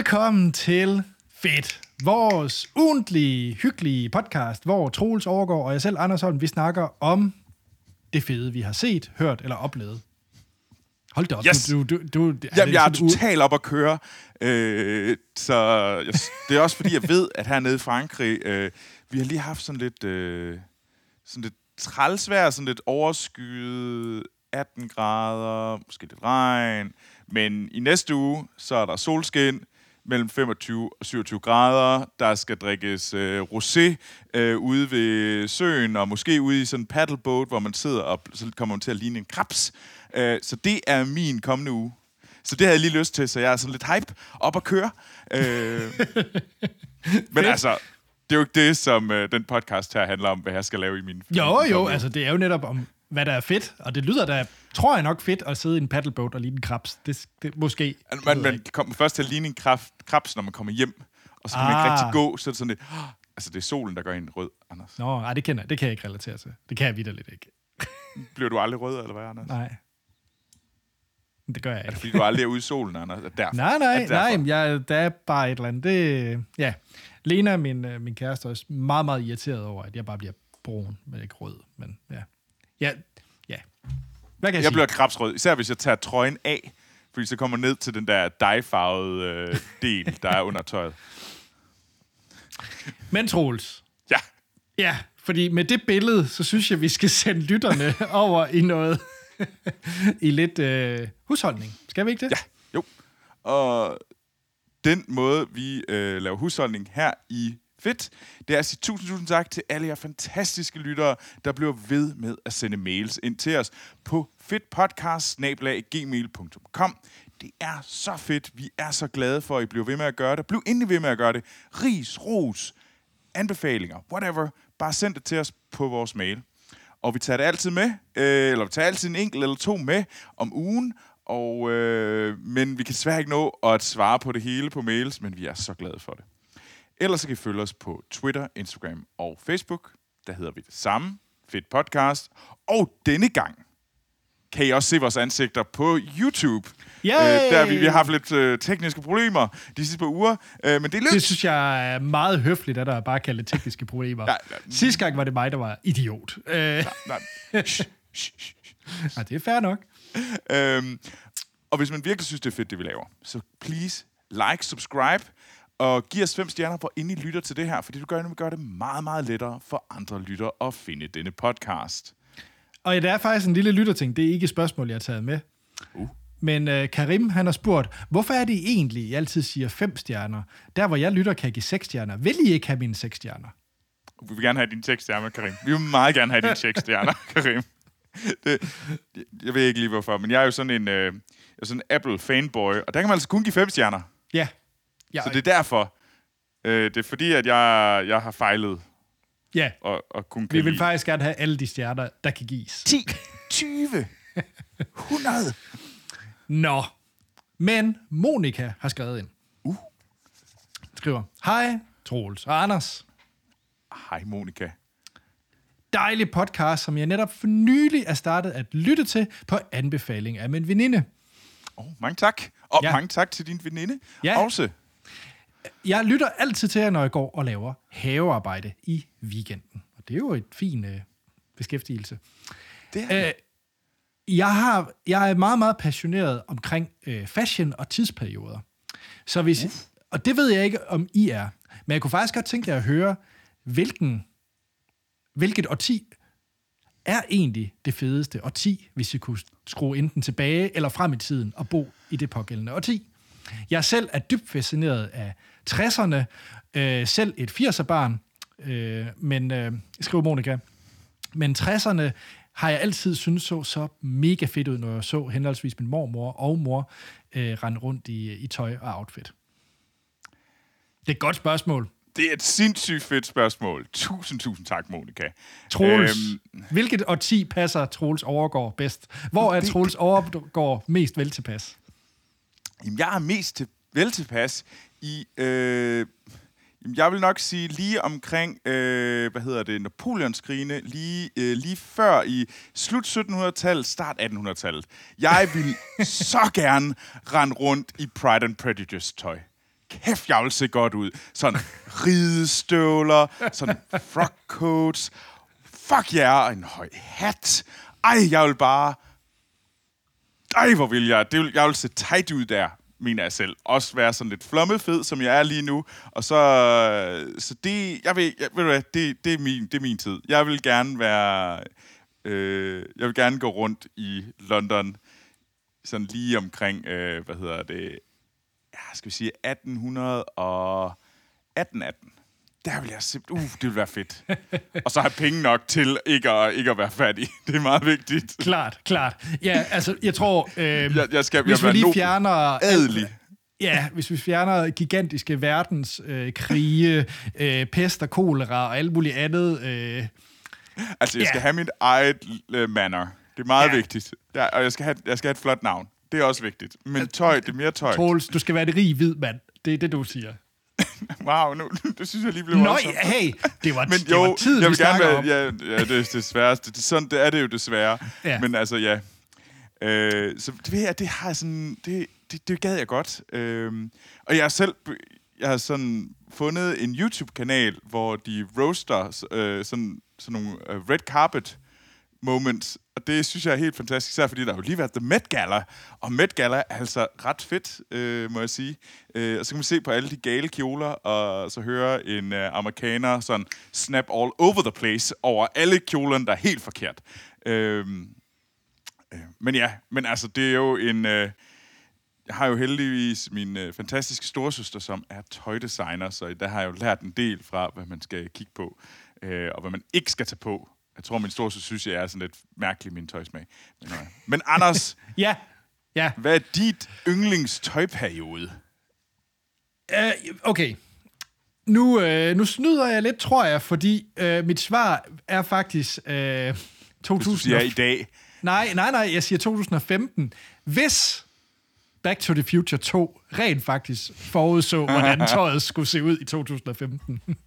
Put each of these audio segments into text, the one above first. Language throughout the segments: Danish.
Velkommen til Fedt, vores ugentlige, hyggelige podcast, hvor Troels overgår og jeg selv, Anders Holm, vi snakker om det fede, vi har set, hørt eller oplevet. Hold da op, Yes. du, du, du, er Jamen, jeg er totalt op at køre. Øh, så jeg, det er også fordi, jeg ved, at hernede i Frankrig, øh, vi har lige haft sådan lidt, øh, sådan lidt trælsvær, sådan lidt overskyet, 18 grader, måske lidt regn. Men i næste uge, så er der solskin mellem 25 og 27 grader. Der skal drikkes øh, rosé øh, ude ved søen, og måske ude i sådan en paddleboat, hvor man sidder og så kommer man til at ligne en krabs. Øh, så det er min kommende uge. Så det havde jeg lige lyst til, så jeg er sådan lidt hype op at køre. Øh, men altså, det er jo ikke det, som øh, den podcast her handler om, hvad jeg skal lave i min Jo, jo, altså det er jo netop om, hvad der er fedt, og det lyder da, tror jeg nok fedt, at sidde i en paddleboat og ligne en krabs. Det, det måske. det Man, man ikke. kommer først til at ligne en krabs, når man kommer hjem, og så kan man ikke Ah. rigtig gå, så er det sådan lidt... "Åh, Altså, det er solen, der gør en rød, Anders. Nå, ej, det, kender, jeg. det kan jeg ikke relatere til. Det kan jeg vidderligt ikke. Bliver du aldrig rød, eller hvad, Anders? Nej. Det gør jeg Er det, ikke. fordi du aldrig er ude i solen, Anders? Er derfor? Nej, Er nej, derfor? nej, jeg, der er bare et eller andet. Det, ja. Lena, min, øh, min kæreste, er også meget, meget irriteret over, at jeg bare bliver brun, men ikke rød. Men ja. Ja, ja. Hvad kan jeg, Jeg sige? bliver krabsrød, især hvis jeg tager trøjen af, fordi så kommer ned til den der dyefarvede øh, del, der er under tøjet. Men Troels, Ja, ja, fordi med det billede, så synes jeg, vi skal sende lytterne over i noget, i lidt øh, husholdning. Skal vi ikke det? Ja. jo. Og den måde, vi øh, laver husholdning her i Fedt, det er at sige tusind, tusind tak til alle jer fantastiske lyttere, der bliver ved med at sende mails ind til os på fedtpodcast.gmail.com. Det er så fedt. Vi er så glade for, at I bliver ved med at gøre det. Bliv endelig ved med at gøre det. Ris, ros, anbefalinger, whatever. Bare send det til os på vores mail. Og vi tager det altid med, øh, eller vi tager altid en enkelt eller to med om ugen, og, øh, men vi kan desværre ikke nå at svare på det hele på mails, men vi er så glade for det. Ellers så kan I følge os på Twitter, Instagram og Facebook. Der hedder vi det samme, Fedt Podcast. Og denne gang kan I også se vores ansigter på YouTube. Yay! Øh, der vi, vi har haft lidt øh, tekniske problemer de sidste par uger, øh, men det er Det løst. synes jeg er meget høfligt, at der bare kalde det tekniske problemer. Nej, nej. Sidste gang var det mig, der var idiot. Øh, Nej. Shh, shh, shh. nej, det er fair nok. Øhm, og hvis man virkelig synes, det er fedt, det vi laver, så please like, subscribe, og giv os fem stjerner, hvor I lytter til det her, fordi det gør, det gør det meget, meget lettere for andre lyttere at finde denne podcast. Og ja, det er faktisk en lille lytterting. Det er ikke et spørgsmål, jeg har taget med. Uh. Men øh, Karim, han har spurgt, hvorfor er det egentlig, I altid siger fem stjerner? Der, hvor jeg lytter, kan jeg give seks stjerner. Vil I ikke have mine seks stjerner? Vi vil gerne have dine seks stjerner, Karim. Vi vil meget gerne have dine seks stjerner, Karim. Det, jeg ved ikke lige hvorfor, men jeg er jo sådan en, øh, jeg er sådan en Apple-fanboy, og der kan man altså kun give fem stjerner. Ja. Ja, Så det er derfor. Øh, det er fordi, at jeg, jeg har fejlet ja. og, og kun Vi vil faktisk gerne have alle de stjerner, der kan gives. 10, 20, 100. Nå. Men Monika har skrevet ind. Uh. Skriver, hej Troels og Anders. Hej, Monika. Dejlig podcast, som jeg netop for nylig er startet at lytte til på anbefaling af min veninde. Oh, mange tak. Og ja. mange tak til din veninde Ja. også. Jeg lytter altid til jer, når jeg går og laver havearbejde i weekenden. Og det er jo et fin øh, beskæftigelse. Det er Øh, jeg, har, jeg er meget, meget passioneret omkring øh, fashion og tidsperioder. Så hvis, Uh. og det ved jeg ikke, om I er. Men jeg kunne faktisk godt tænke jer at høre, hvilken, hvilket årti er egentlig det fedeste årti, hvis I kunne skrue enten tilbage eller frem i tiden og bo i det pågældende årti. Jeg selv er dybt fascineret af 60'erne, øh, selv et 80'er-barn, øh, men, øh, skriver Monika, men 60'erne har jeg altid syntes så, så mega fedt ud, når jeg så henholdsvis min mormor og mor øh, rende rundt i, i tøj og outfit. Det er et godt spørgsmål. Det er et sindssygt fedt spørgsmål. Tusind, tusind tak, Monika. Troels, Øhm, hvilket årti passer Troels Overgaard bedst? Hvor er Det- Troels Overgaard mest vel tilpas? Jamen, jeg er mest til, vel tilpas i... Øh, jamen, jeg vil nok sige lige omkring, øh, hvad hedder det, Napoleonskrigene, lige, øh, lige før i slut 1700-tallet, start 1800-tallet. Jeg vil så gerne rende rundt i Pride and Prejudice tøj. kæft, jeg vil se godt ud. Sådan ridestøvler, sådan frock coats, fuck ja, yeah, en høj hat. Ej, jeg vil bare... Ej, hvor vil jeg... Det vil, jeg vil se tight ud der, mener jeg selv. Også være sådan lidt flommefed, som jeg er lige nu. Og så... Øh, så det... Jeg ved, jeg, ved du hvad, det, det, er min, det er min tid. Jeg vil gerne være... Øh, jeg vil gerne gå rundt i London, sådan lige omkring, øh, hvad hedder det, ja, skal vi sige 1800 og 1818. Der vil jeg simpelthen, uh, det vil være fedt. og så have penge nok til ikke at, ikke at være fattig. Det er meget vigtigt. Klart, klart. Ja, altså, jeg tror, øh, jeg, jeg skal, hvis jeg vi lige no- fjerner... Adelig. Ja, hvis vi fjerner gigantiske verdens øh, øh, pest og kolera og alt muligt andet. Øh, Altså, jeg skal Ja. have mit eget uh, manner. Det er meget Ja. vigtigt. Ja, og jeg skal, have, jeg skal have et flot navn. Det er også vigtigt. Men tøj, det er mere tøj. Troels, du skal være det rige hvid mand. Det er det, du siger. Wow, nu, det synes jeg lige blev Nå, voldsomt. hey, det var, Men det jo, var tid, jeg vi vil gerne snakker være, om. ja, ja, det er desværre, det, det, sådan det er det jo desværre. Ja. Men altså, ja. Øh, så det jeg, det har jeg sådan, det, det, det gad jeg godt. Øh, og jeg selv, jeg har sådan fundet en YouTube-kanal, hvor de roaster øh, sådan, sådan nogle øh, red carpet moment, og det synes jeg er helt fantastisk, især fordi der har jo lige været The Met Gala, og Met Gala er altså ret fedt, øh, må jeg sige. Øh, og så kan man se på alle de gale kjoler, og så høre en øh, amerikaner sådan snap all over the place over alle kjolerne, der er helt forkert. Øh, øh, men ja, men altså, det er jo en... Øh, jeg har jo heldigvis min øh, fantastiske storesøster, som er tøjdesigner, så der har jeg jo lært en del fra, hvad man skal kigge på, øh, og hvad man ikke skal tage på. Jeg tror, min storesøster synes, jeg er sådan lidt mærkelig, min tøjsmag. Men, øh. men Anders, Ja, ja. hvad er dit yndlingstøjperiode? Uh, okay. Nu, øh, nu snyder jeg lidt, tror jeg, fordi øh, mit svar er faktisk øh, Hvis du 2000. siger i dag. Nej, nej, nej, jeg siger 2015. Hvis Back to the Future 2 rent faktisk forudså, hvordan tøjet skulle se ud i 2015.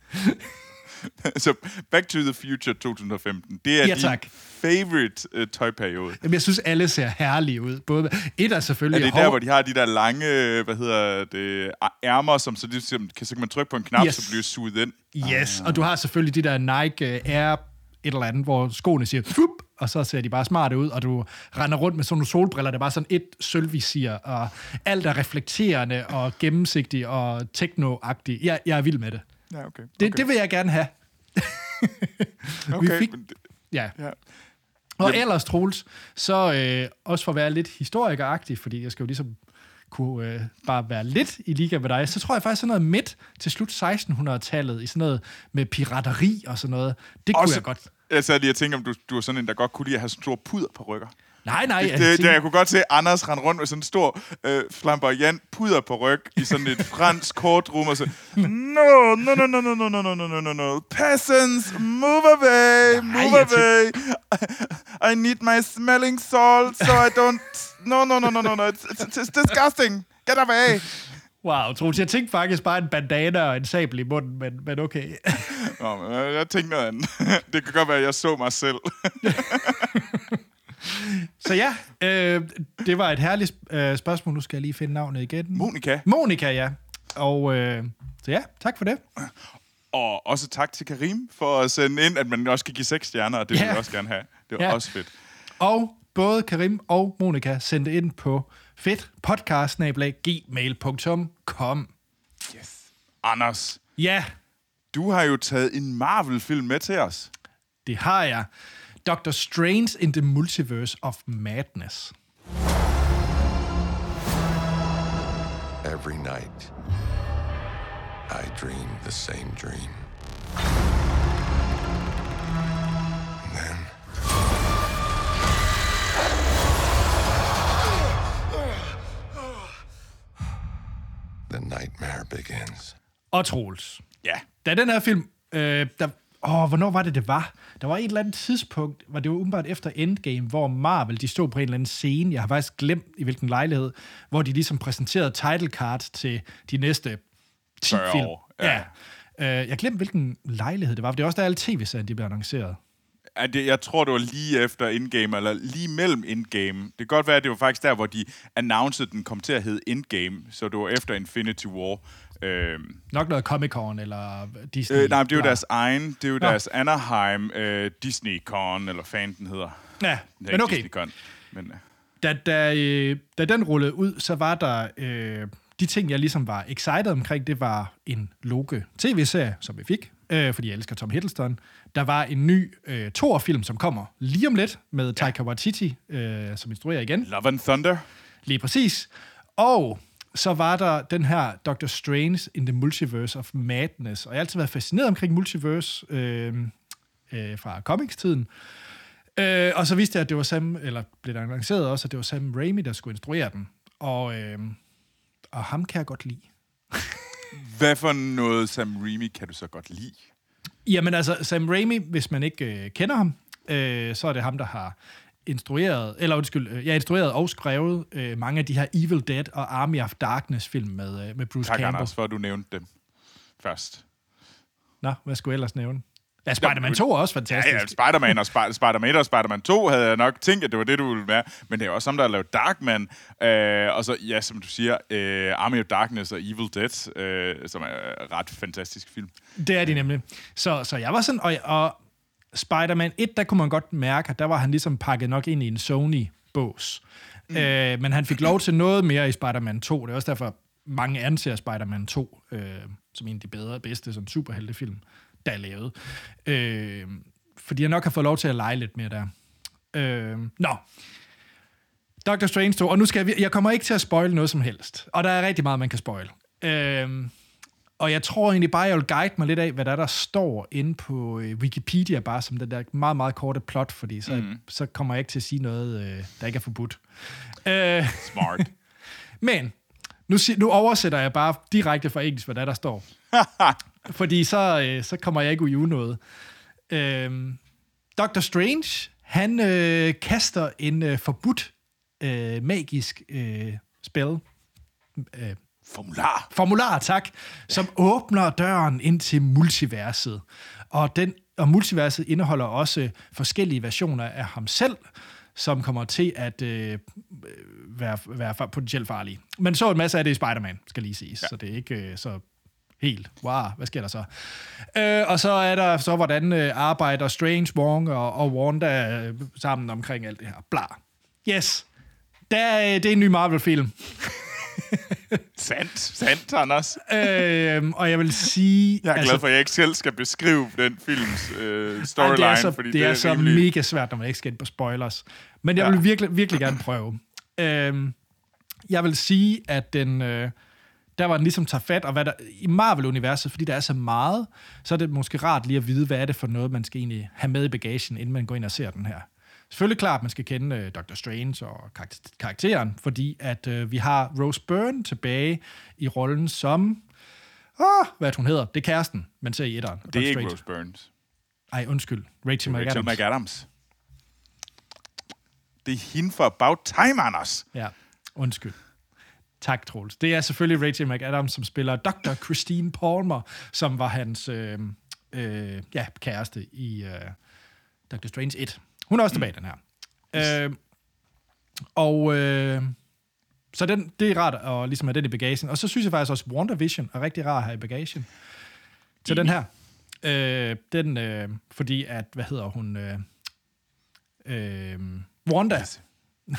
så Back to the Future 2015, det er Ja, din tak. favorite øh, tøjperiode. Jamen, jeg synes, alle ser herlige ud. Både, et er Er selvfølgelig... det der, hvor de har de der lange, øh, hvad hedder det, ærmer, som så, det, kan, så kan man trykke på en knap, Yes. så bliver suget ind? Yes, og du har selvfølgelig de der Nike øh, Air et eller andet, hvor skoene siger, Fup! og så ser de bare smarte ud, og du render rundt med sådan nogle solbriller, der er bare sådan et sølvvisir, og alt er reflekterende og gennemsigtigt og techno-agtigt. Jeg, jeg er vild med det. Ja, okay. Det, okay. det vil jeg gerne have. okay. fik- men det- Ja. Ja. Og Jamen- ellers, Troels, så øh, også for at være lidt historikeragtig, fordi jeg skal jo ligesom kunne øh, bare være lidt i liga med dig, så tror jeg faktisk sådan noget midt til slut 1600-tallet, i sådan noget med pirateri og sådan noget. Det kunne Også, jeg godt. Jeg sad lige og tænkte, om du, du er sådan en, der godt kunne lide at have sådan store puder på rykker. Nej, nej. Det, det, tænker- jeg kunne godt se Anders rende rundt med sådan en stor øh, flamboyant puder på ryg i sådan et fransk kortrum og så No, no, no, no, no, no, no, no, no, no, no. Peasants, move away, Nej, move tænk- away. I need my smelling salt, so I don't... No, no, no, no, no, no. It's, it's, it's disgusting. Get away. Wow, Troels, jeg tænkte faktisk bare en bandana og en sabel i munden, men, men okay. Nå, men, øh, jeg tænkte noget andet. Det kan godt være, at jeg så mig selv. Så ja, øh, det var et herligt øh, spørgsmål. Nu skal jeg lige finde navnet igen. Monika. Monika, ja. Og øh, så ja, tak for det. Og også tak til Karim for at sende ind, at man også kan give seks stjerner, og det vil Ja. jeg også gerne have. Det var Ja. også fedt. Og både Karim og Monika sendte ind på fedtpodcast-gmail.com. Yes. Anders, Ja, du har jo taget en Marvel-film med til os. det har jeg. Doctor Strange in the Multiverse of Madness. Every night, I dream the same dream. And then. The nightmare begins. Og Troels. Ja. Da den her film, øh, der, åh, hvornår var det, det var? Der var et eller andet tidspunkt, var det jo umiddelbart efter Endgame, hvor Marvel, de stod på en eller anden scene, jeg har faktisk glemt i hvilken lejlighed, hvor de ligesom præsenterede title card til de næste 10 40 film. år, ja. ja. Øh, jeg glemte, hvilken lejlighed det var, for det er også der alle tv-serien, de blev annonceret. Ja, det, jeg tror, det var lige efter Endgame, eller lige mellem Endgame. Det kan godt være, at det var faktisk der, hvor de announcede, at den kom til at hedde Endgame, så det var efter Infinity War. Øh, Nok noget Comic-Con eller Disney. øh, nej, det er jo bla. deres egen, det er jo Nå. deres Anaheim øh, Disney-con, eller fanden den hedder. Ja, men okay. Disney-con, men... Da, da, øh, da den rullede ud, så var der... Øh, de ting, jeg ligesom var excited omkring, det var en Loke tv-serie, som vi fik, øh, fordi jeg elsker Tom Hiddleston. Der var en ny øh, Thor-film, som kommer lige om lidt, med Taika Waititi, øh, som instruerer igen. Love and Thunder. Lige præcis. Og så var der den her Doctor Strange in the Multiverse of Madness. Og jeg har altid været fascineret omkring multiverse øh, øh, fra comics-tiden. Øh, og så vidste jeg, at det var Sam, eller blev der annonceret også, at det var Sam Raimi, der skulle instruere den. Og, øh, og ham kan jeg godt lide. Hvad for noget Sam Raimi kan du så godt lide? Jamen altså, Sam Raimi, hvis man ikke øh, kender ham, øh, så er det ham, der har instrueret, eller undskyld, øh, ja, instrueret og skrevet øh, mange af de her Evil Dead og Army of Darkness film med, øh, med Bruce Tak, Campbell. Anders, for at du nævnte dem først. Nå, hvad skulle jeg ellers nævne? Ja, Spider-Man 2 er også Ja, fantastisk. ja, Spider-Man og Sp- Spider-Man 1 og Spider-Man 2 havde jeg nok tænkt, at det var det, du ville være. Men det er også ham, der har lavet Darkman. Øh, og så, ja, som du siger, øh, Army of Darkness og Evil Dead, øh, som er ret fantastisk film. Det er de nemlig. Så, så jeg var sådan, og, og Spider-Man 1, der kunne man godt mærke, at der var han ligesom pakket nok ind i en Sony-bås. Mm. Øh, men han fik lov til noget mere i Spider-Man 2. Det er også derfor, mange anser Spider-Man 2 øh, som en af de bedre, bedste sådan superheltefilm, der er lavet. Øh, fordi jeg nok har fået lov til at lege lidt mere der. Øh, nå. Doctor Strange 2, og nu skal jeg, jeg kommer ikke til at spoil noget som helst. Og der er rigtig meget, man kan spoil. Øh, og jeg tror egentlig bare, jeg vil guide mig lidt af, hvad der, er, der står inde på øh, Wikipedia, bare som den der meget, meget korte plot, fordi så, mm. så kommer jeg ikke til at sige noget, øh, der ikke er forbudt. Øh, Smart. men nu, nu oversætter jeg bare direkte fra engelsk, hvad der, er, der står. fordi så, øh, så kommer jeg ikke ud i noget. Øh, Dr. Strange, han øh, kaster en øh, forbudt øh, magisk øh, spil. Øh, Formular. formular, tak, som åbner døren ind til multiverset. Og, den, og multiverset indeholder også forskellige versioner af ham selv, som kommer til at øh, være, være fa- potentielt farlige. Men så en masse af det i Spider-Man, skal lige siges. Ja. Så det er ikke øh, så helt, wow, hvad sker der så? Øh, og så er der så, hvordan øh, arbejder Strange, Wong og, og Wanda øh, sammen omkring alt det her. Bla. Yes. Der, øh, det er en ny Marvel-film. Sandt, sandt, Anders. øh, og jeg vil sige... Jeg er glad for, at jeg ikke selv skal beskrive den films øh, storyline, det er så, fordi det er, så rimelig... mega svært, når man ikke skal ind på spoilers. Men jeg Ja. vil virkelig, virkelig gerne prøve. Øhm, jeg vil sige, at den, øh, der var den ligesom tager fat, og hvad der, i Marvel-universet, fordi der er så meget, så er det måske rart lige at vide, hvad er det for noget, man skal egentlig have med i bagagen, inden man går ind og ser den her. Selvfølgelig klart, at man skal kende øh, Dr. Strange og karak- karakteren, fordi at øh, vi har Rose Byrne tilbage i rollen som... Åh, hvad hun hedder? Det er kæresten, man ser i etteren. Det er Dr. ikke Strange. Rose Burns. Ej, undskyld. Rachel Rachel McAdams. McAdams. Det er hende for About Time, Anders. Ja, undskyld. Tak, Troels. Det er selvfølgelig Rachel McAdams, som spiller Dr. Christine Palmer, som var hans øh, øh, ja, kæreste i øh, Dr. Strange 1. Hun er også tilbage den her. Øh, og øh, så den, det er rart at ligesom have den i bagagen. Og så synes jeg faktisk også, at WandaVision er rigtig rar at have i bagagen. Til den her. Øh, den, øh, fordi at, hvad hedder hun? Øh, øh, Wanda.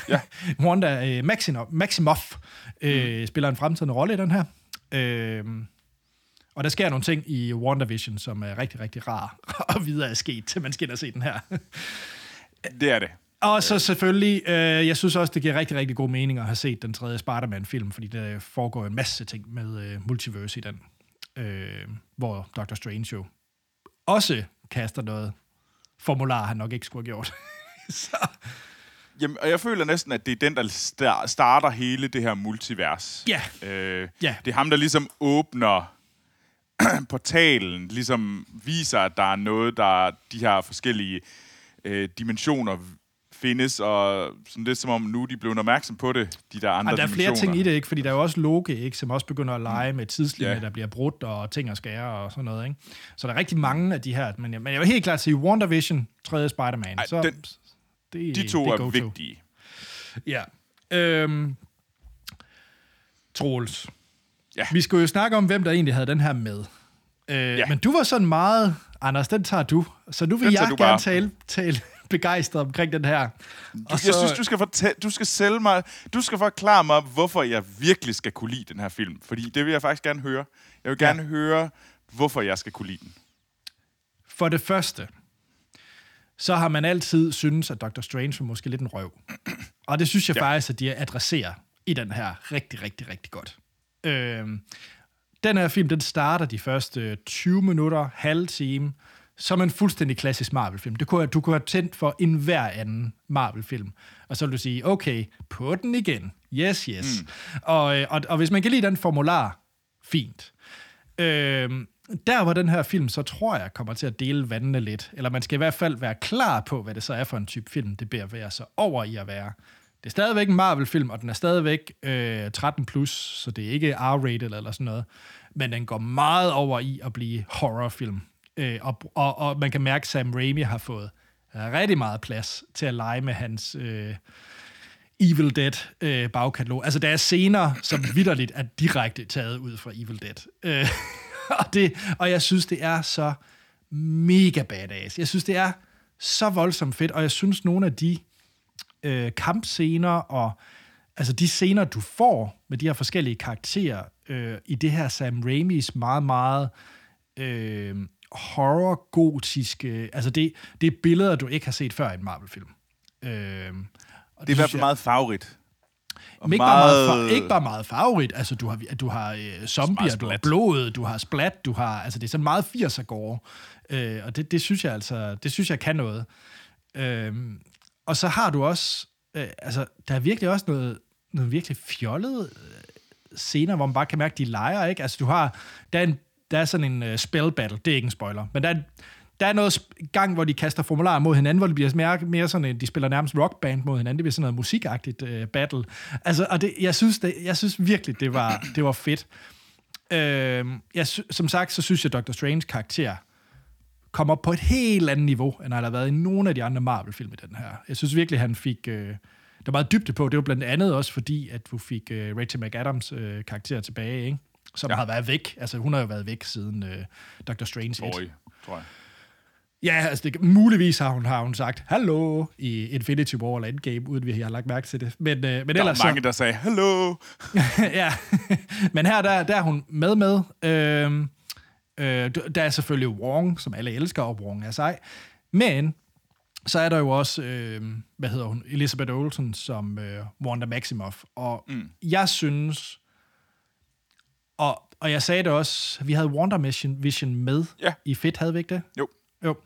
Ja. Wanda øh, Maximoff, Maximoff øh, mm. spiller en fremtidende rolle i den her. Øh, og der sker nogle ting i WandaVision, som er rigtig, rigtig rar at vide er sket, til man skal ind og se den her. Det er det. Og så selvfølgelig, øh, jeg synes også, det giver rigtig, rigtig god mening at have set den tredje Spider-Man-film, fordi der foregår en masse ting med øh, multiverse i den, øh, hvor Doctor Strange jo også kaster noget formular, han nok ikke skulle have gjort. så, Jamen, og jeg føler næsten, at det er den, der sta- starter hele det her multivers. Ja. Øh, Ja. Det er ham, der ligesom åbner portalen, ligesom viser, at der er noget, der de her forskellige øh, dimensioner findes, og sådan lidt som om nu er de blevet opmærksom på det, de der andre Ej, der er flere ting i det, ikke? fordi der er jo også Loke, ikke? som også begynder at lege med tidslinjer, Ja. der bliver brudt, og ting og skære og sådan noget. Ikke? Så der er rigtig mange af de her, men jeg, men jeg vil helt klart sige, WandaVision, tredje Spider-Man, Ej, så den- det, De to det er go-to. vigtige. Ja. Øhm, Troels, Ja. Vi skulle jo snakke om, hvem der egentlig havde den her med. Øh, ja. Men du var sådan meget... Anders, den tager du. Så nu vil Den jeg gerne bare. tale, tale begejstret omkring den her. Du, jeg synes, du skal, fortælle, du skal sælge mig, du skal forklare mig, hvorfor jeg virkelig skal kunne lide den her film. Fordi det vil jeg faktisk gerne høre. Jeg vil gerne ja. høre, hvorfor jeg skal kunne lide den. For det første, så har man altid synes at Doctor Strange var måske lidt en røv. Og det synes jeg ja. Faktisk, at de adresserer i den her rigtig, rigtig, rigtig godt. Øhm, den her film, den starter de første 20 minutter, halv time, som en fuldstændig klassisk Marvel-film. Det kunne, du kunne have tændt for enhver anden Marvel-film. Og så vil du sige, okay, på den igen. Yes, yes. Mm. Og, øh, og, og hvis man kan lide den formular, fint. Øhm, der hvor den her film, så tror jeg, kommer til at dele vandene lidt. Eller man skal i hvert fald være klar på, hvad det så er for en type film, det beder være så over i at være. Det er stadigvæk en Marvel-film, og den er stadigvæk øh, 13+, plus, så det er ikke R-rated eller sådan noget. Men den går meget over i at blive horrorfilm. Øh, og, og, og man kan mærke, at Sam Raimi har fået rigtig meget plads til at lege med hans... Øh, Evil Dead øh, bagkatalog. Altså, der er scener, som vidderligt er direkte taget ud fra Evil Dead. Øh, og, det, og jeg synes, det er så mega badass. Jeg synes, det er så voldsomt fedt, og jeg synes, nogle af de øh, kampscener og altså de scener, du får med de her forskellige karakterer øh, i det her Sam Raimis meget, meget øh, horror-gotiske... Altså, det, det er billeder, du ikke har set før i en Marvel-film. Øh, Det er i hvert fald meget farverigt. Og ikke, meget... Bare meget, ikke bare meget favorit. Altså, du har, du har øh, zombier, du har blod, du har splat, du har... Altså, det er sådan meget 80'er gore. Øh, og det, det, synes jeg altså... Det synes jeg kan noget. Øh, og så har du også... Øh, altså, der er virkelig også noget, noget virkelig fjollet øh, scener, hvor man bare kan mærke, at de leger, ikke? Altså, du har... Der er, en, der er sådan en uh, spell battle. Det er ikke en spoiler. Men der er, der er noget gang, hvor de kaster formularer mod hinanden, hvor det bliver mere, mere sådan, en- de spiller nærmest rockband mod hinanden. Det bliver sådan noget musikagtigt uh, battle. Altså, og det, jeg, synes, det, jeg synes virkelig, det var, det var fedt. Øh, jeg, som sagt, så synes jeg, Dr. Strange karakter kommer op på et helt andet niveau, end han har været i nogle af de andre Marvel-film i den her. Jeg synes virkelig, han fik... Øh, der var meget dybde på. Det var blandt andet også fordi, at du fik øh, Rachel McAdams øh, karakter tilbage, ikke? som ja. Har været væk. Altså, hun har jo været væk siden øh, Dr. Strange 1. Forrige, tror jeg. Ja, altså det, muligvis har hun, har hun sagt hallo i Infinity War eller Endgame, uden vi har lagt mærke til det. Men, øh, men Der ellers var mange, der sagde, hallo. ja, men her der, der er hun med med. Øhm, øh, der er selvfølgelig Wong, som alle elsker, og Wong er sej. Men så er der jo også, øh, hvad hedder hun, Elizabeth Olsen som øh, Wanda Maximoff. Og mm. jeg synes, og, og jeg sagde det også, vi havde Wanda Vision, med Ja. i Fedt, havde vi ikke det? Jo. Jo.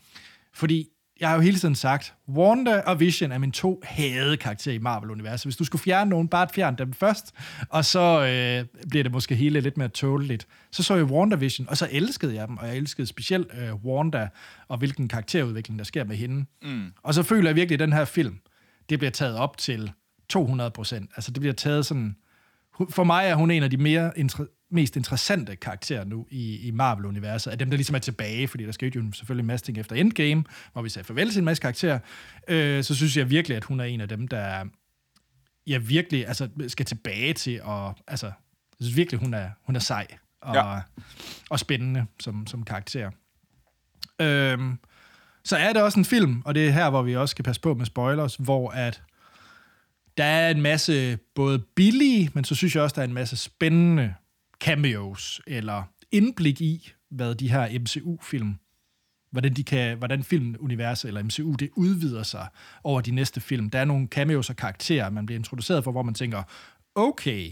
Fordi jeg har jo hele tiden sagt, Wanda og Vision er mine to hadede karakterer i Marvel-universet. Hvis du skulle fjerne nogen, bare fjern dem først, og så øh, bliver det måske hele lidt mere tåleligt. Så så jeg WandaVision, og så elskede jeg dem, og jeg elskede specielt øh, Wanda, og hvilken karakterudvikling, der sker med hende. Mm. Og så føler jeg virkelig, at den her film, det bliver taget op til 200 procent. Altså det bliver taget sådan... For mig er hun en af de mere inter- mest interessante karakterer nu i, i Marvel-universet, af dem, der ligesom er tilbage, fordi der skete jo selvfølgelig en masse ting efter Endgame, hvor vi sagde farvel til en masse karakterer, øh, så synes jeg virkelig, at hun er en af dem, der ja, virkelig altså, skal tilbage til, at altså, jeg synes virkelig, hun er, hun er sej og. Ja. og spændende som, som karakter. Øhm, så er det også en film, og det er her, hvor vi også skal passe på med spoilers, hvor at der er en masse både billige, men så synes jeg også, der er en masse spændende cameos, eller indblik i, hvad de her MCU-film, hvordan, de kan, hvordan filmuniverset eller MCU, det udvider sig over de næste film. Der er nogle cameos og karakterer, man bliver introduceret for, hvor man tænker, okay,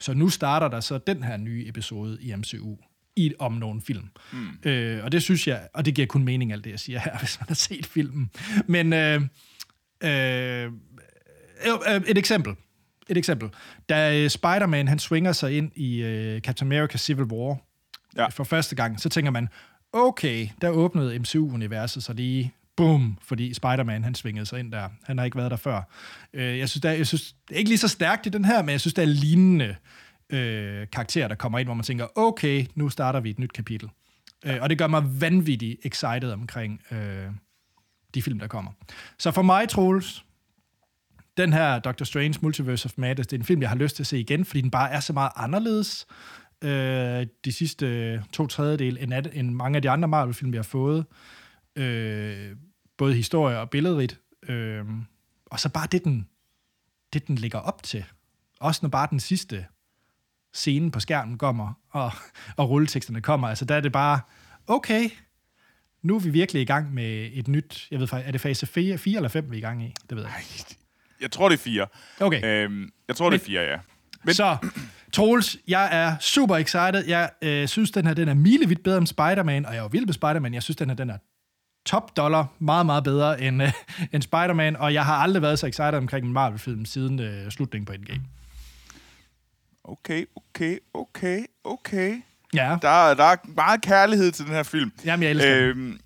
så nu starter der så den her nye episode i MCU i, om nogle film. Mm. Øh, og det synes jeg, og det giver kun mening alt det, jeg siger her, hvis man har set filmen. Men øh, øh, øh, et eksempel. Et eksempel. Da øh, Spider-Man han swinger sig ind i øh, Captain America Civil War Ja. for første gang, så tænker man, okay, der åbnede MCU-universet så lige, boom, fordi Spider-Man han svingede sig ind der. Han har ikke været der før. Øh, jeg synes, der, jeg synes, det er ikke lige så stærkt i den her, men jeg synes, der er lignende øh, karakterer, der kommer ind, hvor man tænker, okay, nu starter vi et nyt kapitel. Øh, og det gør mig vanvittigt excited omkring øh, de film, der kommer. Så for mig, Troels, den her Doctor Strange Multiverse of Madness, det er en film, jeg har lyst til at se igen, fordi den bare er så meget anderledes. øh, de sidste øh, to tredjedel end, at- end mange af de andre Marvel-film, vi har fået. Øh, både historie og billedrigt. Øh, og så bare det den, det, den ligger op til. Også når bare den sidste scene på skærmen kommer, og, og rulleteksterne kommer. Altså, der er det bare, okay, nu er vi virkelig i gang med et nyt, jeg ved faktisk, er det fase 4, 4 eller 5, vi er i gang i? Det ved jeg ikke. Jeg tror, det er fire. Okay. Øhm, jeg tror, det er fire, ja. Men... Så, Troels, jeg er super excited. Jeg øh, synes, den her den er milevidt bedre end Spider-Man, og jeg er vild med Spider-Man. Jeg synes, den her den er top dollar, meget, meget bedre end, øh, end Spider-Man, og jeg har aldrig været så excited omkring en Marvel-film siden øh, slutningen på Endgame. Okay, okay, okay, okay. Ja, Der, er- der er meget kærlighed til den her film. Jamen, jeg elsker den. øhm,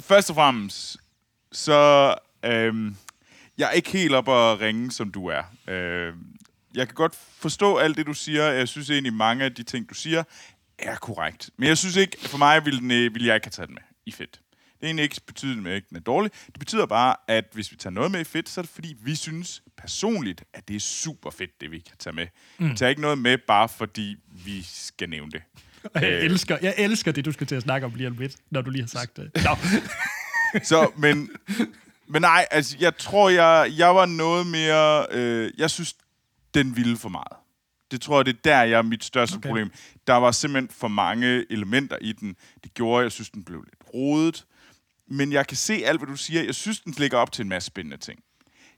Først og fremmest, så... Øhm, jeg er ikke helt op at ringe, som du er. Øhm, jeg kan godt forstå alt det, du siger. Jeg synes egentlig, mange af de ting, du siger, er korrekt. Men jeg synes ikke, for mig ville, den, øh, ville jeg ikke have taget den med i fedt. Det er egentlig ikke betydende med, at den er dårlig. Det betyder bare, at hvis vi tager noget med i fedt, så er det fordi, vi synes personligt, at det er super fedt, det vi kan tage med. Mm. Vi tager ikke noget med, bare fordi vi skal nævne det. og jeg, øh. elsker, jeg elsker det, du skal til at snakke om lige om lidt, når du lige har sagt det. Nå. Så, men, men nej, altså, jeg tror, jeg, jeg var noget mere... Øh, jeg synes, den ville for meget. Det tror jeg, det er der, jeg er mit største Okay. problem. Der var simpelthen for mange elementer i den. Det gjorde, jeg synes, den blev lidt rodet. Men jeg kan se alt, hvad du siger. Jeg synes, den lægger op til en masse spændende ting.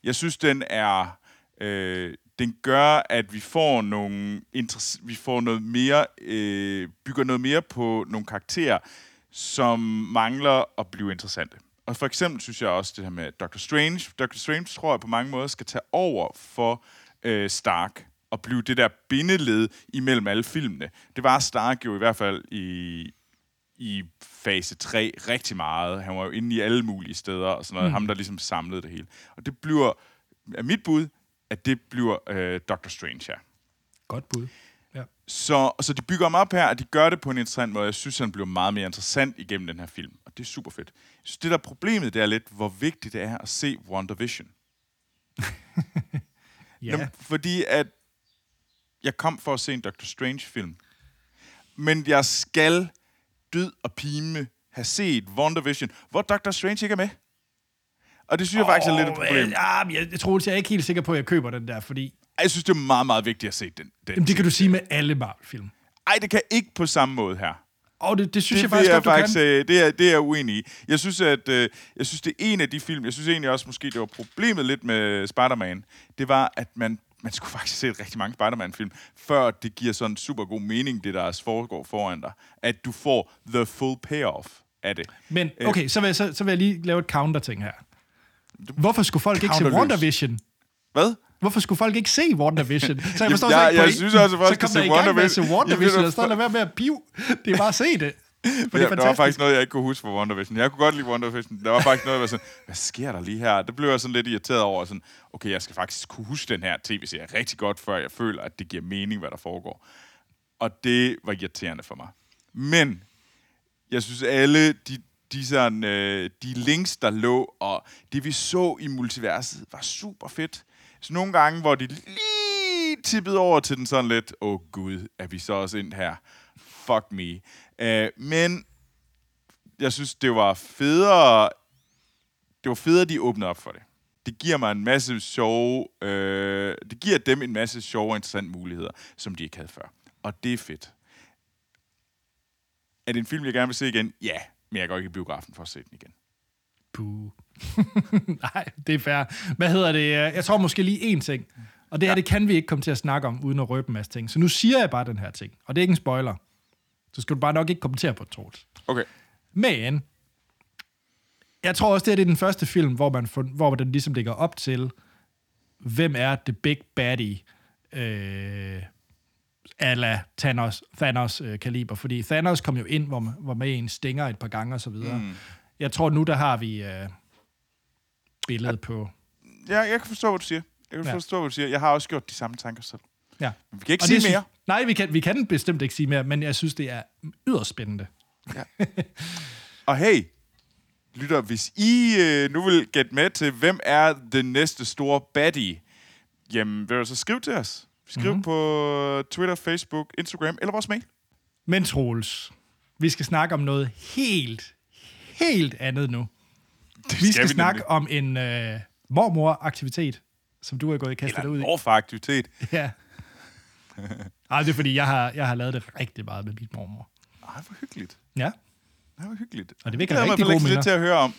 Jeg synes, den er... Øh, den gør, at vi får nogle vi får noget mere, øh, bygger noget mere på nogle karakterer, som mangler at blive interessante. Og for eksempel synes jeg også det her med Doctor Strange. Doctor Strange tror jeg på mange måder skal tage over for øh, Stark og blive det der bindeled imellem alle filmene. Det var Stark jo i hvert fald i, i fase 3 rigtig meget. Han var jo inde i alle mulige steder og sådan noget. Mm. Ham, der ligesom samlede det hele. Og det bliver, er mit bud, at det bliver øh, Doctor Strange her. Godt bud. Ja. Så, så de bygger ham op her, og de gør det på en interessant måde. Jeg synes, han bliver meget mere interessant igennem den her film, og det er super fedt. Jeg synes, det der er problemet, det er lidt, hvor vigtigt det er at se WandaVision. Ja. Jamen, fordi at jeg kom for at se en Doctor Strange-film, men jeg skal død og pime have set WandaVision, hvor Doctor Strange ikke er med. Og det synes jeg faktisk er lidt et problem. Øh, men jeg, jeg tror, jeg er ikke helt sikker på, at jeg køber den der, fordi... Jeg synes, det er meget, meget vigtigt at se den. den Jamen, det kan du sige med alle Marvel-film. Ej, det kan ikke på samme måde her. Og det, det synes det, jeg faktisk det er godt, du faktisk, kan. øh, det er, det er jeg uenig i. Jeg synes, at øh, jeg synes, det er en af de film, jeg synes egentlig også, måske det var problemet lidt med Spider-Man, det var, at man, man skulle faktisk se rigtig mange Spider-Man-film, før det giver sådan super god mening, det der foregår foran dig. At du får the full payoff af det. Men Øh. okay, så vil, jeg, så, så vil jeg lige lave et counter-ting her. Hvorfor skulle folk ikke se. WandaVision? Hvad? Hvorfor skulle folk ikke se WandaVision? Så jeg Jamen, forstår jeg- så ikke jeg synes også, at folk så kom skal der se i gang med at se WandaVision. WandaVision, Jamen, og så lad være med at piv. Det er bare at se det. For det Ja, der var faktisk noget, jeg ikke kunne huske fra WandaVision. Jeg kunne godt lide WandaVision. Der var faktisk noget, jeg var sådan, hvad sker der lige her? Det blev jeg sådan lidt irriteret over. Sådan, okay, jeg skal faktisk kunne huske den her tv-serie rigtig godt, før jeg føler, at det giver mening, hvad der foregår. Og det var irriterende for mig. Men jeg synes, alle de, de, sådan, øh, de links, der lå, og det, vi så i multiverset, var super fedt. Så nogle gange, hvor de lige tippede over til den sådan lidt, åh oh, gud, er vi så også ind her? Fuck me. Uh, men jeg synes, det var federe, det var federe, de åbnede op for det. Det giver mig en masse sjove, øh, det giver dem en masse sjove og interessante muligheder, som de ikke havde før. Og det er fedt. Er det en film, jeg gerne vil se igen? Ja, men jeg går ikke i biografen for at se den igen. Puh. Nej, det er fair. Hvad hedder det? Jeg tror måske lige én ting. Og det her, ja. det kan vi ikke komme til at snakke om, uden at røbe en masse ting. Så nu siger jeg bare den her ting. Og det er ikke en spoiler. Så skal du bare nok ikke kommentere på det. Okay. Men, jeg tror også, det, her, det er den første film, hvor, man, får- hvor den ligesom ligger op til, hvem er the big baddie, øh, ala Thanos, Thanos øh, kaliber. Fordi Thanos kom jo ind, hvor var med en stinger et par gange og så videre. Mm. Jeg tror nu, der har vi øh, billedet ja. på... Ja, jeg kan forstå, hvad du siger. Jeg kan Ja. ja. forstå, hvad du siger. Jeg har også gjort de samme tanker selv. Ja. Men vi kan ikke Og sige synes- mere. Nej, vi kan, vi kan bestemt ikke sige mere, men jeg synes, det er yderst spændende. Og hey, lytter, hvis I øh, nu vil gætte med til, hvem er den næste store baddie, jamen vil du så skrive til os. Skriv Mhm. mm-hmm. på Twitter, Facebook, Instagram eller vores mail. Men Troels, vi skal snakke om noget helt, helt andet nu. Det Vi skal snakke om en øh, mormor-aktivitet, som du har gået i kastet ud i. Eller aktivitet. Ja. Ej, det er fordi, jeg har, jeg har lavet det rigtig meget med min mormor. Ej, hvor hyggeligt. Ja, Ej, hvor hyggeligt. og det vækker jeg rigtig gode lidt til at høre om.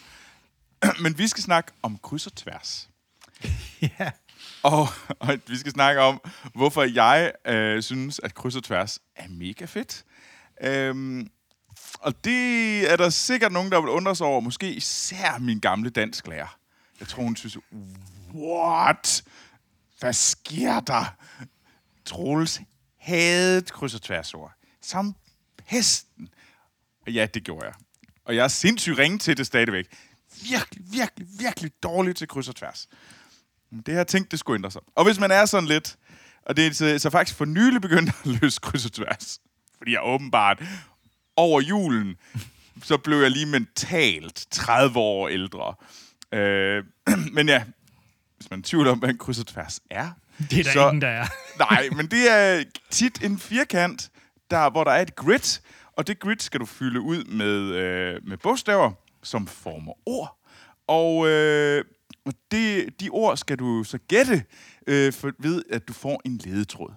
Men vi skal snakke om kryds og tværs. Ja. Og, og vi skal snakke om, hvorfor jeg øh, synes, at kryds og tværs er mega fedt. Øhm, og det er der sikkert nogen, der vil undre sig over. Måske især min gamle dansklærer. Jeg tror, hun synes, what? Hvad sker der? Troels havde kryds og tværsord. Som pesten. Og ja, det gjorde jeg. Og jeg er sindssygt ringe til det stadigvæk. Virkelig, virkelig, virkelig dårlig til kryds og tværs. Men Det har jeg tænkt, det skulle ændre sig. Og hvis man er sådan lidt, og det er så, så faktisk for nylig begyndt at løse kryds og tværs, fordi jeg åbenbart over julen, så blev jeg lige mentalt 30 år ældre. Øh, men ja, hvis man tvivler om, hvad en kryds og tværs er, Det er der så, ingen, der er. Nej, men det er tit en firkant, der, hvor der er et grid, og det grid skal du fylde ud med, øh, med bogstaver, som former ord. Og, øh, og det, de ord skal du så gætte øh, for, ved, at du får en ledetråd.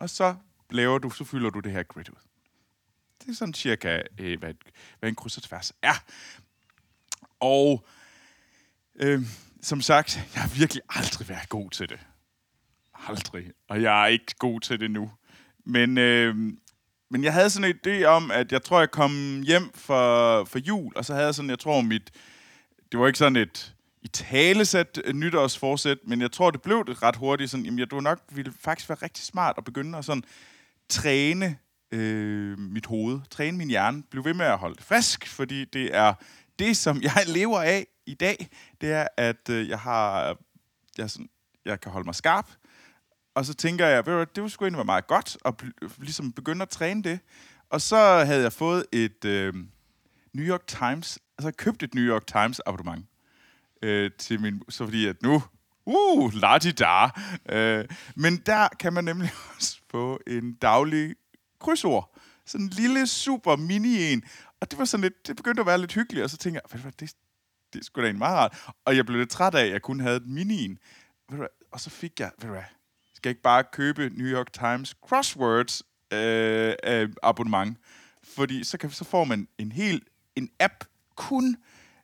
Og så laver du, så fylder du det her grid ud. Det er sådan cirka, øh, hvad, hvad en kryds og tværs er. Og øh, som sagt, jeg har virkelig aldrig været god til det. Aldrig. Og jeg er ikke god til det nu. Men, øh, men jeg havde sådan en idé om, at jeg tror, jeg kom hjem for, for jul, og så havde jeg sådan, jeg tror, mit... Det var ikke sådan et i talesæt nytårsforsæt, men jeg tror, det blev det ret hurtigt. Sådan, jamen, jeg du nok ville faktisk være rigtig smart at begynde at sådan træne øh, mit hoved, træne min hjerne, blive ved med at holde det frisk, fordi det er det, som jeg lever af i dag, det er, at øh, jeg har, jeg, sådan, jeg kan holde mig skarp, og så tænker jeg, ved du, det skulle sgu egentlig være meget godt at bl- ligesom begynde at træne det. Og så havde jeg fået et øh, New York Times, altså købt et New York Times abonnement øh, til min, så fordi at nu, uh, la di da. Øh, men der kan man nemlig også få en daglig krydsord. Sådan en lille, super mini en. Og det var sådan lidt, det begyndte at være lidt hyggeligt, og så tænkte jeg, hvad, det, det er sgu da en meget rart. Og jeg blev lidt træt af, at jeg kun havde et mini en. Ved du og så fik jeg, ved du hvad, skal jeg ikke bare købe New York Times Crosswords øh, øh, abonnement? Fordi så, kan, så får man en hel en app kun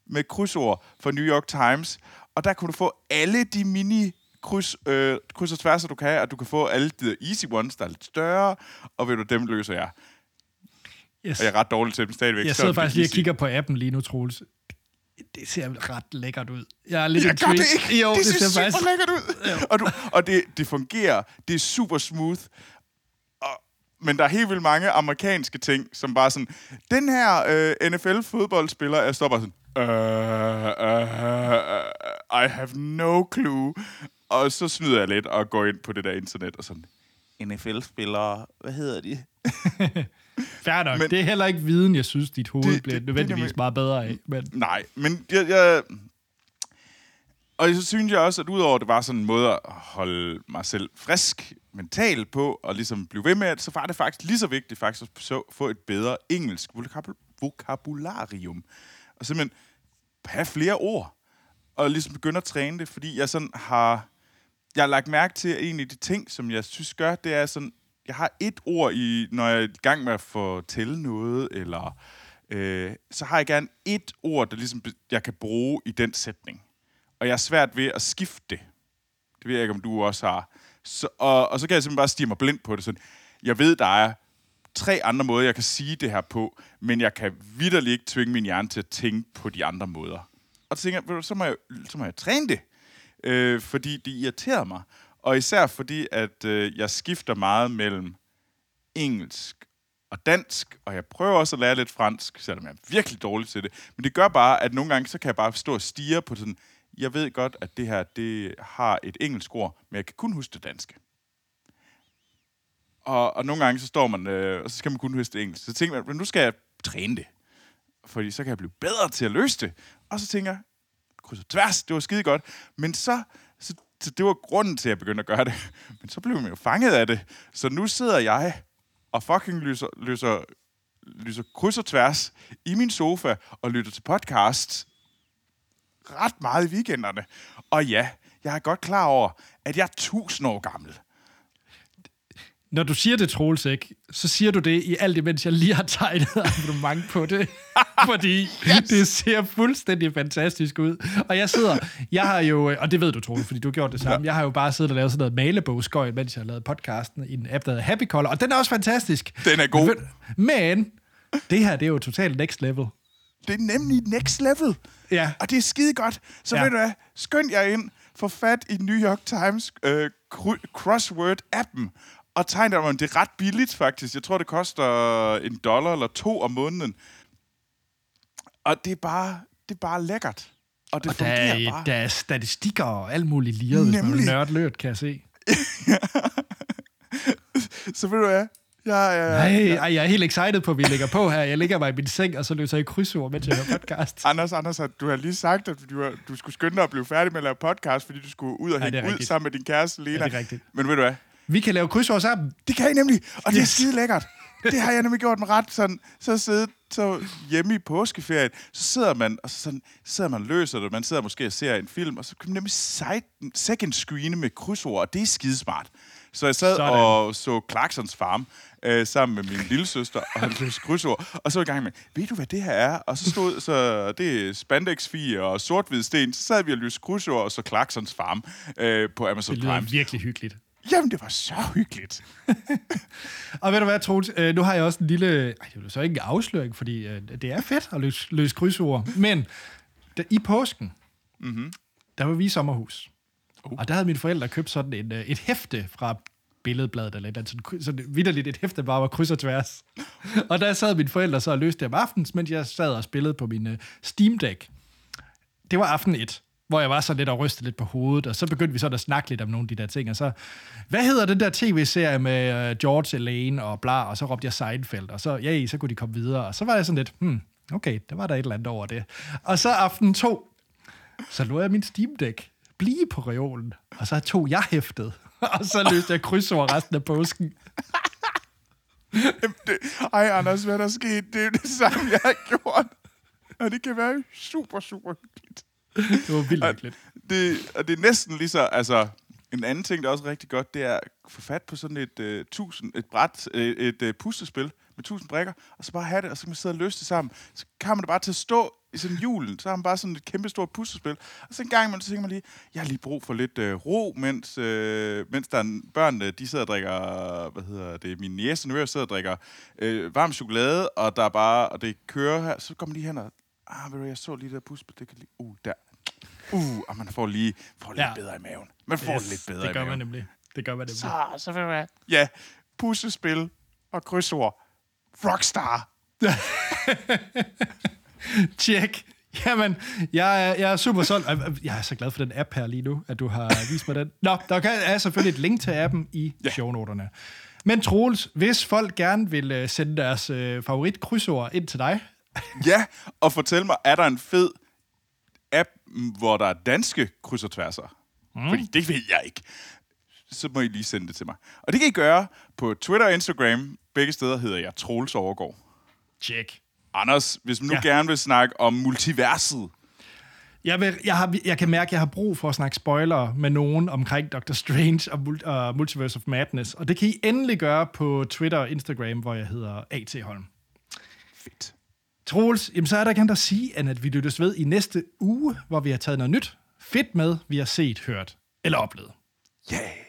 med krydsord for New York Times, og der kunne du få alle de mini kryds, øh, kryds og tværser, du kan og du kan få alle de easy ones, der er lidt større, og ved du, dem løser jeg. Yes. Og jeg er ret dårlig til dem stadigvæk. Jeg sidder er faktisk lige og kigger på appen lige nu, Troels. Det ser ret lækkert ud. Jeg er lidt Jeg gør det ikke. Jo, det, det, ser, ser super faktisk... lækkert ud. og du, og det, det fungerer. Det er super smooth. Og, men der er helt vildt mange amerikanske ting, som bare sådan... Den her øh, NFL-fodboldspiller er står bare sådan... Uh, uh, I have no clue. Og så snyder jeg lidt og går ind på det der internet og sådan... NFL-spillere, hvad hedder de? Fair nok. Men- det er heller ikke viden, jeg synes, dit hoved Det- det, bliver det- det nødvendigvis nemlig- meget bedre af. Men Nej, men jeg, jeg... Og så synes jeg også, at udover at det var sådan en måde at holde mig selv frisk mentalt på, og ligesom blive ved med, at så var det faktisk lige så vigtigt faktisk at få et bedre engelsk vokabul- vokabularium. Og simpelthen have flere ord, og ligesom begynde at træne det, fordi jeg sådan har... Jeg har lagt mærke til, at en af de ting, som jeg synes gør, det er sådan, jeg har et ord i, når jeg er i gang med at fortælle noget, eller øh, så har jeg gerne et ord, der ligesom jeg kan bruge i den sætning. Og jeg er svært ved at skifte det. Det ved jeg ikke, om du også har. Så, og, og så kan jeg simpelthen bare stige mig blind på det. Sådan, jeg ved, der er tre andre måder, jeg kan sige det her på, men jeg kan vidderligt ikke tvinge min hjerne til at tænke på de andre måder. Og så tænker jeg, så må jeg, så må jeg træne det, øh, fordi det irriterer mig. Og især fordi, at øh, jeg skifter meget mellem engelsk og dansk, og jeg prøver også at lære lidt fransk, selvom jeg er virkelig dårlig til det. Men det gør bare, at nogle gange, så kan jeg bare stå og stige på sådan, jeg ved godt, at det her, det har et engelsk ord, men jeg kan kun huske det danske. Og, og nogle gange, så står man, øh, og så skal man kun huske det engelsk. Så tænker man, "Men nu skal jeg træne det, fordi så kan jeg blive bedre til at løse det. Og så tænker jeg, kryds og tværs, det var skide godt. Men så, så, så det var grunden til, at jeg begyndte at gøre det. Men så blev man jo fanget af det. Så nu sidder jeg og fucking lyser, lyser, lyser kryds og tværs i min sofa og lytter til podcast ret meget i weekenderne. Og ja, jeg er godt klar over, at jeg er tusind år gammel. Når du siger det, Troels, ikke, så siger du det i alt imens jeg lige har tegnet abonnement på det. Fordi yes. det ser fuldstændig fantastisk ud. Og jeg sidder, jeg har jo, og det ved du, Troels, fordi du har gjort det samme, ja. jeg har jo bare siddet og lavet sådan noget malebogsgøj, mens jeg har lavet podcasten i en app, der hedder Happy Color, og den er også fantastisk. Den er god. Men, det her, det er jo totalt next level. Det er nemlig next level. Ja. Og det er skide godt. Så Ja. ved du hvad, skynd jer ind, få fat i New York Times øh, crossword-appen, og tegn dig om. Det er ret billigt, faktisk. Jeg tror, det koster en dollar eller to om måneden. Og det er bare, det er bare lækkert. Og det Og der fungerer er, bare. der er statistikker og alt muligt liret, hvis man Nemlig. vil nørde lørt, kan jeg se. Så ved du hvad, jeg, jeg, Nej, ej, jeg er helt excited på, at vi ligger på her. Jeg ligger mig i min seng, og så løser jeg krydsord, mens jeg hører podcast. Anders, Anders, du har lige sagt, at du, du skulle skynde dig at blive færdig med at lave podcast, fordi du skulle ud og Ja, hænge ud sammen med din kæreste, Lena. Ja, det er rigtigt. Men ved du hvad, Vi kan lave krydsord sammen. Det kan I nemlig, og det er skide lækkert. Det har jeg nemlig gjort med ret sådan, så siddet så hjemme i påskeferien, så sidder man, og så sådan, sidder man og løser det, man sidder måske og ser en film, og så kan man nemlig side, second screene med krydsord, og det er skidesmart. Så jeg sad Sådan. og så Clarksons Farm øh, sammen med min lille søster og løste krydsord, og så var jeg i gang med, ved du hvad det her er? Og så stod, så det er spandex og sort sten, så sad vi og løste krydsord, og så Clarksons Farm øh, på Amazon Det lyder Prime. virkelig hyggeligt. Jamen, det var så hyggeligt. Og ved du hvad, Troels? Øh, nu har jeg også en lille... Ej, det er så ikke en afsløring, fordi øh, det er fedt at løse, løse krydsord. Men da, i påsken, mm-hmm. der var vi i sommerhus. Uh. Og der havde mine forældre købt sådan en, øh, et hæfte fra billedbladet, eller et eller andet, sådan, sådan vidderligt et hæfte, bare var kryds og tværs. og der sad mine forældre så og løste det om aftenen, mens jeg sad og spillede på min uh, Steam Deck. Det var aften 1, hvor jeg var så lidt og rystede lidt på hovedet, og så begyndte vi sådan at snakke lidt om nogle af de der ting, og så, hvad hedder den der tv-serie med uh, George Elaine og bla, og så råbte jeg Seinfeld, og så, ja, så kunne de komme videre, og så var jeg sådan lidt, hmm, okay, der var der et eller andet over det. Og så aften to, så lå jeg min Steam Deck blive på reolen, og så tog jeg hæftet, og så løste jeg krydsord resten af påsken. ej, Anders, hvad der skete? det er det samme, jeg har gjort. Og det kan være super, super hyggeligt. Det var vildt Og hyggeligt. det, og det er næsten lige så, altså, en anden ting, der er også rigtig godt, det er at få fat på sådan et, uh, tusind, et bræt, uh, et uh, puslespil med tusind brikker, og så bare have det, og så kan man sidde og løse det sammen. Så kan man det bare til at stå i sådan julen, så har man bare sådan et kæmpe stort puslespil. Og så en gang imellem, så tænker man lige, jeg har lige brug for lidt uh, ro, mens, uh, mens der er børnene, de sidder og drikker, hvad hedder det, min næse og sidder og drikker uh, varm chokolade, og der er bare, og det kører her, så kommer man lige hen og, ah, ved du, jeg så lige det der puslespil, det kan lige, uh, der, Uh, og man får lige får lidt Ja. bedre i maven. Man får yes, lidt bedre det gør i man maven. nemlig. Det gør man nemlig. Så, så vil jeg... Ja, puslespil og krydsord. Rockstar. Tjek. Jamen, jeg er, jeg er super solgt. Jeg er så glad for den app her lige nu, at du har vist mig den. Nå, der kan, er selvfølgelig et link til appen i ja. shownoterne. Men Troels, hvis folk gerne vil øh, sende deres øh, favorit krydsord ind til dig, Ja, og fortæl mig, er der en fed app, hvor der er danske kryds og tværser? Mm. Fordi det ved jeg ikke. Så må I lige sende det til mig. Og det kan I gøre på Twitter og Instagram. Begge steder hedder jeg Troels Overgaard. tjek. Anders, hvis man nu Ja. gerne vil snakke om multiverset, Jeg, vil, jeg, har, jeg kan mærke, at jeg har brug for at snakke spoiler med nogen omkring Doctor Strange og og Multiverse of Madness. Og det kan I endelig gøre på Twitter og Instagram, hvor jeg hedder A.T. Holm. Troels, jamen så er der ikke andet at sige, end at vi lyttes ved i næste uge, hvor vi har taget noget nyt fedt med, vi har set, hørt eller oplevet. Yeah.